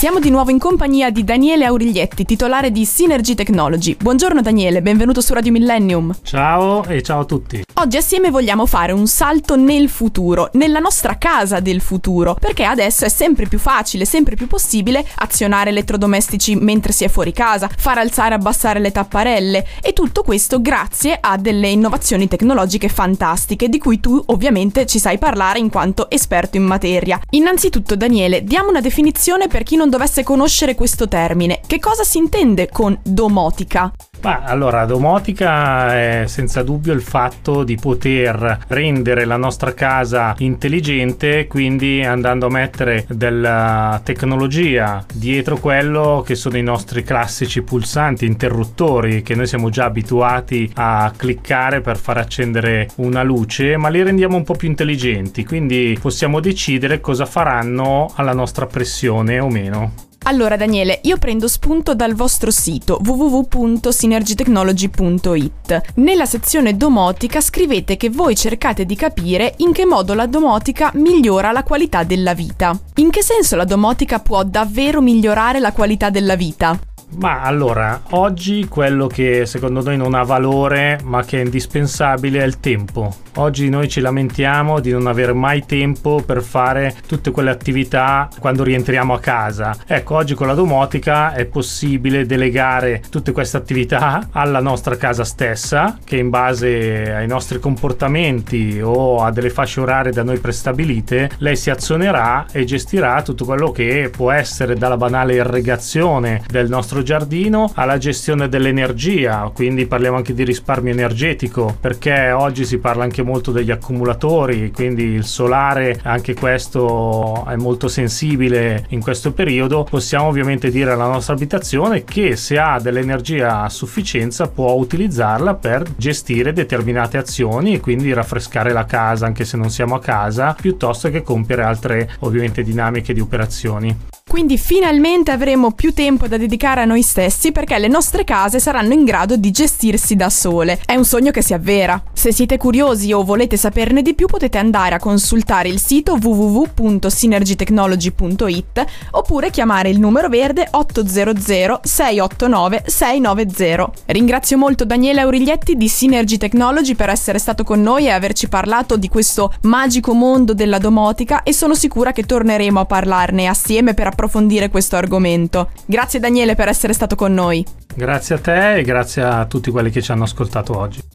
Siamo di nuovo in compagnia di Daniele Auriglietti, titolare di Synergy Technology. Buongiorno Daniele, benvenuto su Radio Millennium. Ciao e ciao a tutti. Oggi assieme vogliamo fare un salto nel futuro, nella nostra casa del futuro, perché adesso è sempre più facile, sempre più possibile azionare elettrodomestici mentre si è fuori casa, far alzare e abbassare le tapparelle e tutto questo grazie a delle innovazioni tecnologiche fantastiche di cui tu ovviamente ci sai parlare in quanto esperto in materia. Innanzitutto Daniele, diamo una definizione per chi non dovesse conoscere questo termine. Che cosa si intende con domotica? Ma allora, domotica è senza dubbio il fatto di poter rendere la nostra casa intelligente, quindi andando a mettere della tecnologia dietro quello che sono i nostri classici pulsanti, interruttori, che noi siamo già abituati a cliccare per far accendere una luce, ma li rendiamo un po' più intelligenti, quindi possiamo decidere cosa faranno alla nostra pressione o meno. Allora Daniele, io prendo spunto dal vostro sito www.synergytechnology.it. Nella sezione domotica scrivete che voi cercate di capire in che modo la domotica migliora la qualità della vita. In che senso la domotica può davvero migliorare la qualità della vita? Ma allora, oggi quello che secondo noi non ha valore ma che è indispensabile è il tempo. Oggi noi ci lamentiamo di non avere mai tempo per fare tutte quelle attività quando rientriamo a casa. Ecco, oggi con la domotica è possibile delegare tutte queste attività alla nostra casa stessa, che in base ai nostri comportamenti o a delle fasce orarie da noi prestabilite, lei si azionerà e gestirà tutto quello che può essere dalla banale irrigazione del nostro giardino alla gestione dell'energia, quindi parliamo anche di risparmio energetico, perché oggi si parla anche molto degli accumulatori, quindi il solare, anche questo è molto sensibile in questo periodo. Possiamo ovviamente dire alla nostra abitazione che se ha dell'energia a sufficienza può utilizzarla per gestire determinate azioni e quindi raffrescare la casa anche se non siamo a casa, piuttosto che compiere altre ovviamente dinamiche di operazioni. Quindi finalmente avremo più tempo da dedicare a noi stessi perché le nostre case saranno in grado di gestirsi da sole. È un sogno che si avvera. Se siete curiosi o volete saperne di più potete andare a consultare il sito www.synergytechnology.it oppure chiamare il numero verde 800 689 690. Ringrazio molto Daniele Auriglietti di Synergy Technology per essere stato con noi e averci parlato di questo magico mondo della domotica e sono sicura che torneremo a parlarne assieme per approfondire approfondire questo argomento. Grazie Daniele per essere stato con noi. Grazie a te e grazie a tutti quelli che ci hanno ascoltato oggi.